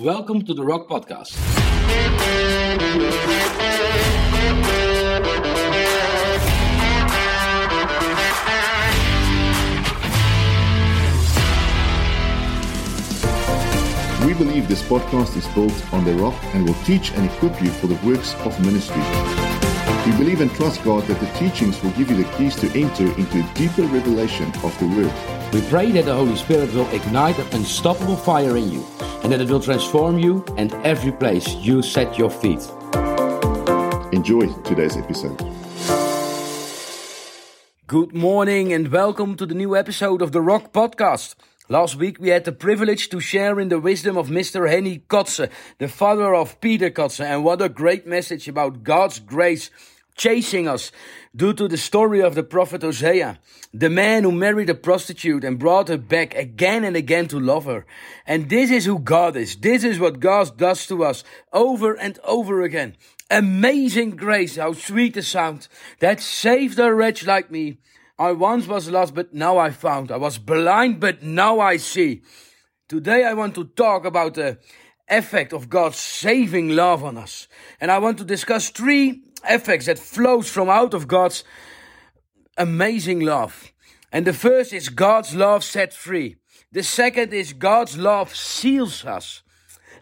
Welcome to the Rock Podcast. We believe this podcast is built on the rock and will teach and equip you for the works of ministry. We believe and trust God that the teachings will give you the keys to enter into a deeper revelation of the Word. We pray that the Holy Spirit will ignite an unstoppable fire in you and that it will transform you and every place you set your feet. Enjoy today's episode. Good morning and welcome to the new episode of the Rock Podcast. Last week we had the privilege to share in the wisdom of Mr. Henny Kotze, the father of Peter Kotze, and what a great message about God's grace chasing us due to the story of the prophet Hosea, the man who married a prostitute and brought her back again and again to love her. And this is who God is. This is what God does to us over and over again. Amazing grace, how sweet the sound that saved a wretch like me. I once was lost, but now I found. I was blind, but now I see. Today I want to talk about the effect of God's saving love on us. And I want to discuss three effects that flows from out of God's amazing love. And the first is God's love set free. The second is God's love seals us.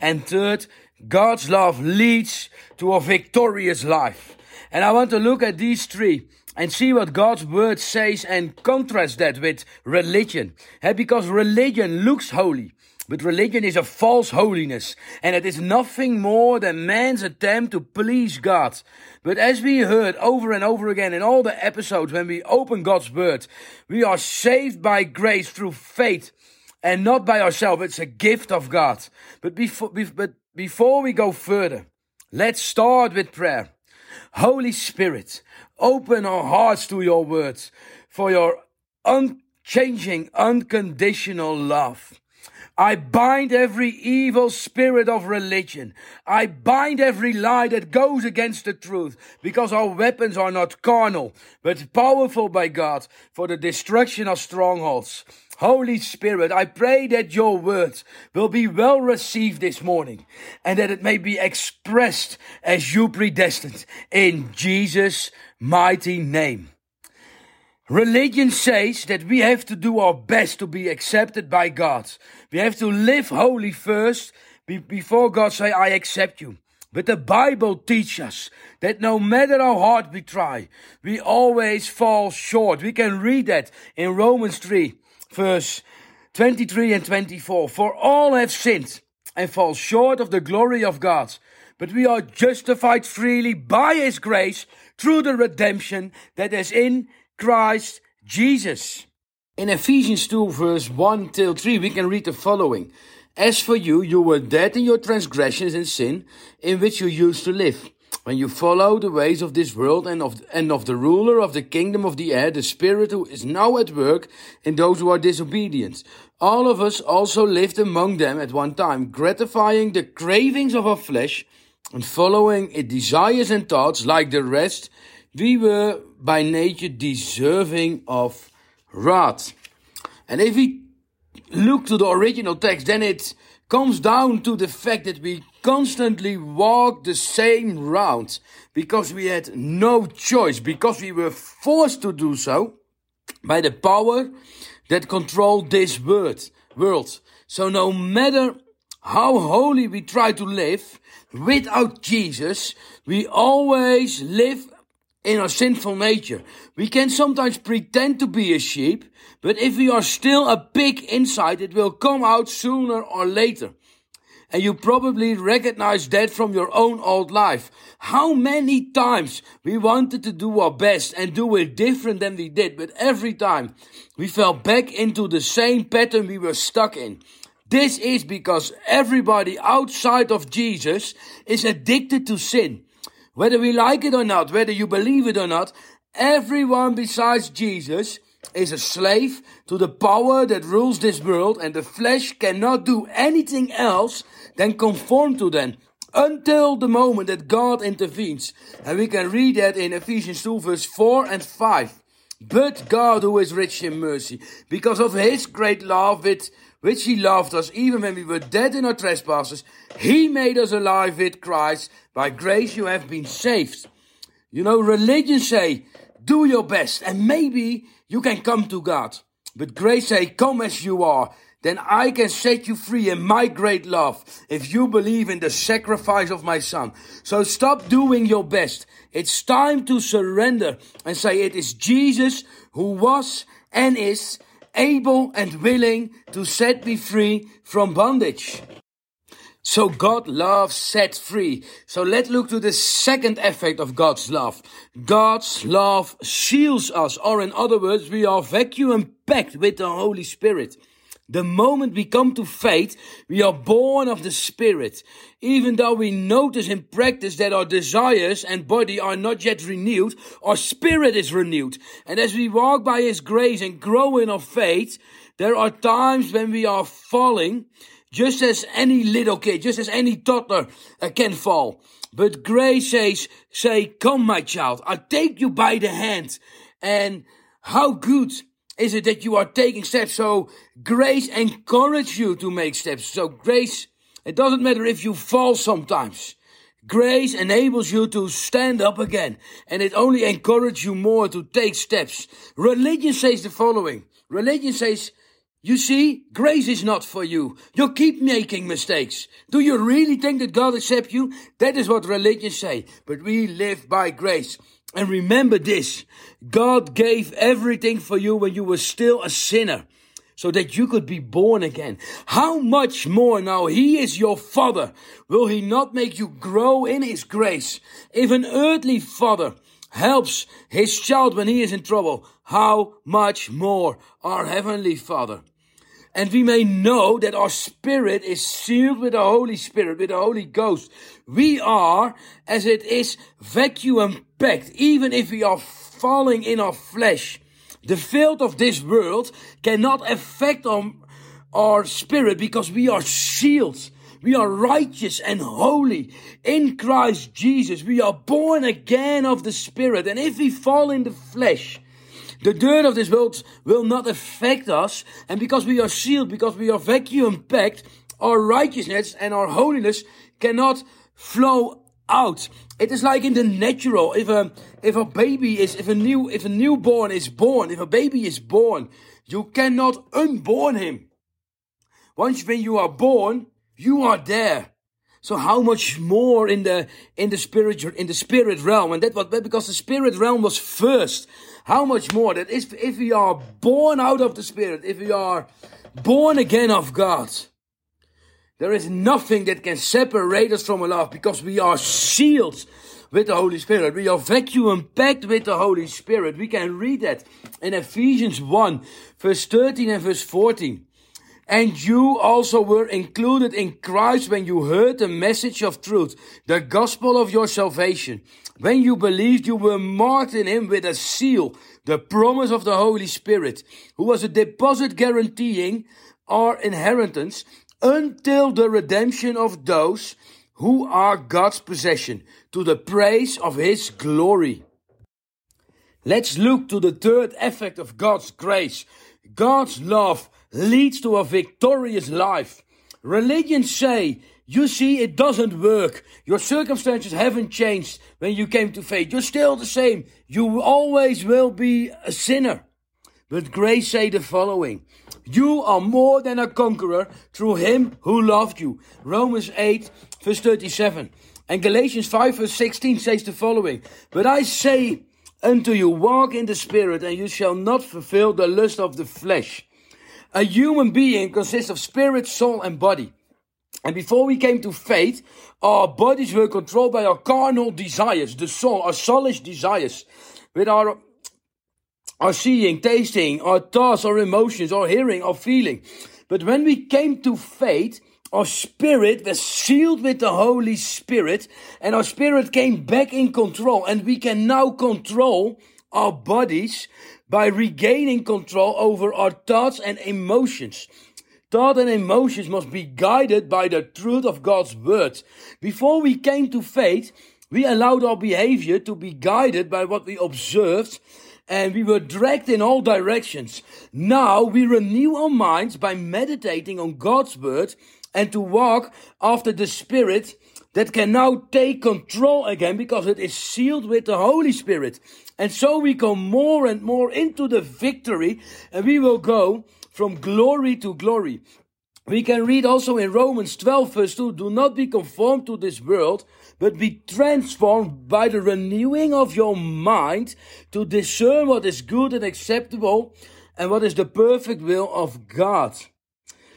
And third, God's love leads to a victorious life. And I want to look at these three and see what God's word says and contrast that with religion. Eh, because religion looks holy. But religion is a false holiness, and it is nothing more than man's attempt to please God. But as we heard over and over again in all the episodes when we open God's word, we are saved by grace through faith and not by ourselves. It's a gift of God. But before, but before we go further, let's start with prayer. Holy Spirit, open our hearts to your words for your unchanging, unconditional love. I bind every evil spirit of religion. I bind every lie that goes against the truth because our weapons are not carnal, but powerful by God for the destruction of strongholds. Holy Spirit, I pray that your words will be well received this morning and that it may be expressed as you predestined in Jesus' mighty name. Religion says that we have to do our best to be accepted by God. We have to live holy first before God say, I accept you. But the Bible teaches us that no matter how hard we try, we always fall short. We can read that in Romans 3, verse 23 and 24. For all have sinned and fall short of the glory of God. But we are justified freely by His grace through the redemption that is in Christ Jesus. In Ephesians 2, verse 1 till 3, we can read the following As for you, you were dead in your transgressions and sin, in which you used to live. When you follow the ways of this world and of, and of the ruler of the kingdom of the air, the spirit who is now at work in those who are disobedient. All of us also lived among them at one time, gratifying the cravings of our flesh and following its desires and thoughts like the rest we were by nature deserving of wrath. And if we look to the original text, then it comes down to the fact that we constantly walk the same route because we had no choice, because we were forced to do so by the power that controlled this world. world. So no matter how holy we try to live without Jesus, we always live in our sinful nature. We can sometimes pretend to be a sheep, but if we are still a pig inside, it will come out sooner or later. And you probably recognize that from your own old life. How many times we wanted to do our best and do it different than we did, but every time we fell back into the same pattern we were stuck in. This is because everybody outside of Jesus is addicted to sin. Whether we like it or not, whether you believe it or not, everyone besides Jesus is a slave to the power that rules this world, and the flesh cannot do anything else than conform to them until the moment that God intervenes. And we can read that in Ephesians 2, verse 4 and 5. But God, who is rich in mercy, because of his great love with which he loved us even when we were dead in our trespasses, he made us alive with Christ. By grace you have been saved. You know, religion say, do your best and maybe you can come to God. But grace say, come as you are. Then I can set you free in my great love if you believe in the sacrifice of my son. So stop doing your best. It's time to surrender and say it is Jesus who was and is able and willing to set me free from bondage. So God love set free. So let's look to the second effect of God's love. God's love seals us, or in other words, we are vacuum packed with the Holy Spirit. The moment we come to faith, we are born of the Spirit. Even though we notice in practice that our desires and body are not yet renewed, our spirit is renewed. And as we walk by His grace and grow in our faith, there are times when we are falling, just as any little kid, just as any toddler uh, can fall. But grace says, say, come my child, I take you by the hand. And how good is it that you are taking steps? So grace encourages you to make steps. So grace, it doesn't matter if you fall sometimes. Grace enables you to stand up again, and it only encourages you more to take steps. Religion says the following. Religion says, you see, grace is not for you. You keep making mistakes. Do you really think that God accepts you? That is what religion say. But we live by grace. And remember this God gave everything for you when you were still a sinner so that you could be born again. How much more now He is your Father will He not make you grow in His grace? If an earthly father helps his child when he is in trouble, how much more our Heavenly Father? And we may know that our spirit is sealed with the Holy Spirit, with the Holy Ghost. We are, as it is, vacuum packed, even if we are falling in our flesh. The filth of this world cannot affect our, our spirit because we are sealed. We are righteous and holy in Christ Jesus. We are born again of the Spirit. And if we fall in the flesh, the dirt of this world will not affect us. And because we are sealed, because we are vacuum packed, our righteousness and our holiness cannot flow out. It is like in the natural. If a, if a baby is, if a new, if a newborn is born, if a baby is born, you cannot unborn him. Once when you are born, you are there. So how much more in the in the spiritual in the spirit realm, and that was because the spirit realm was first. How much more that if if we are born out of the spirit, if we are born again of God, there is nothing that can separate us from love because we are sealed with the Holy Spirit. We are vacuum packed with the Holy Spirit. We can read that in Ephesians 1, verse 13 and verse 14. And you also were included in Christ when you heard the message of truth, the gospel of your salvation. When you believed, you were marked in him with a seal, the promise of the Holy Spirit, who was a deposit guaranteeing our inheritance until the redemption of those who are God's possession, to the praise of his glory. Let's look to the third effect of God's grace. God's love leads to a victorious life. Religions say, you see, it doesn't work. Your circumstances haven't changed when you came to faith. You're still the same. You always will be a sinner. But grace say the following. You are more than a conqueror through him who loved you. Romans 8 verse 37. And Galatians 5 verse 16 says the following. But I say unto you, walk in the spirit and you shall not fulfill the lust of the flesh. A human being consists of spirit, soul, and body. And before we came to faith, our bodies were controlled by our carnal desires, the soul, our soulish desires, with our, our seeing, tasting, our thoughts, our emotions, our hearing, our feeling. But when we came to faith, our spirit was sealed with the Holy Spirit, and our spirit came back in control, and we can now control our bodies by regaining control over our thoughts and emotions. Thought and emotions must be guided by the truth of God's word. Before we came to faith, we allowed our behavior to be guided by what we observed and we were dragged in all directions. Now we renew our minds by meditating on God's word and to walk after the Spirit that can now take control again because it is sealed with the Holy Spirit. And so we go more and more into the victory and we will go from glory to glory. We can read also in Romans 12 verse 2, do not be conformed to this world, but be transformed by the renewing of your mind to discern what is good and acceptable and what is the perfect will of God.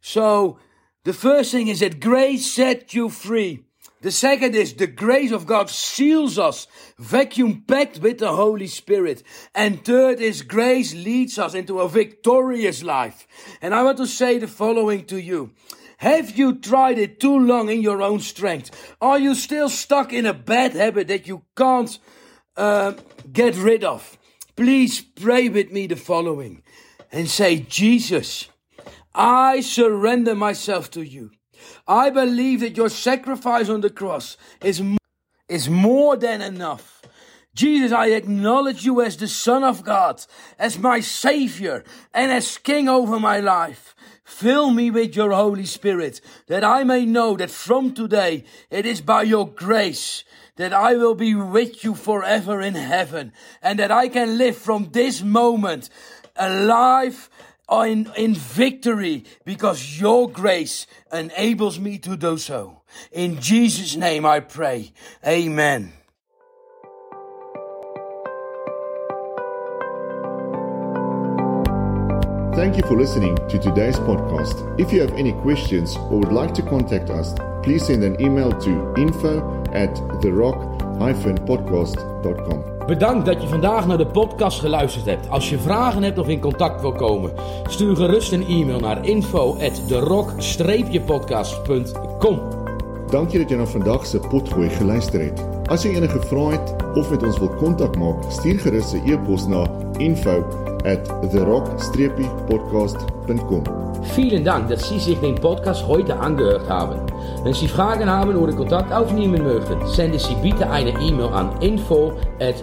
So, the first thing is that grace set you free. The second is the grace of God seals us, vacuum packed with the Holy Spirit. And third is grace leads us into a victorious life. And I want to say the following to you. Have you tried it too long in your own strength? Are you still stuck in a bad habit that you can't uh, get rid of? Please pray with me the following and say, Jesus, I surrender myself to you. I believe that your sacrifice on the cross is, is more than enough. Jesus, I acknowledge you as the Son of God, as my Savior, and as King over my life. Fill me with your Holy Spirit, that I may know that from today it is by your grace that I will be with you forever in heaven, and that I can live from this moment alive in, in victory because your grace enables me to do so. In Jesus' name I pray. Amen. Thank you for listening to today's podcast. If you have any questions or would like to contact us, please send an email to info at therock-podcast.com. Bedankt dat je vandaag naar de podcast geluisterd hebt. Als je vragen hebt of in contact wil komen, stuur gerust een e-mail naar info at podcastcom Dank je dat je naar vandaag se potgooi geluister het. As jy enige vrae het of met ons wil kontak maak, stuur gerus 'n e-pos na info at therock-podcast.com. Vielen Dank, dass Sie sich den Podcast heute angehört haben. Wenn Sie Fragen haben oder Kontakt aufnehmen möchten, senden Sie bitte eine E-Mail an info at.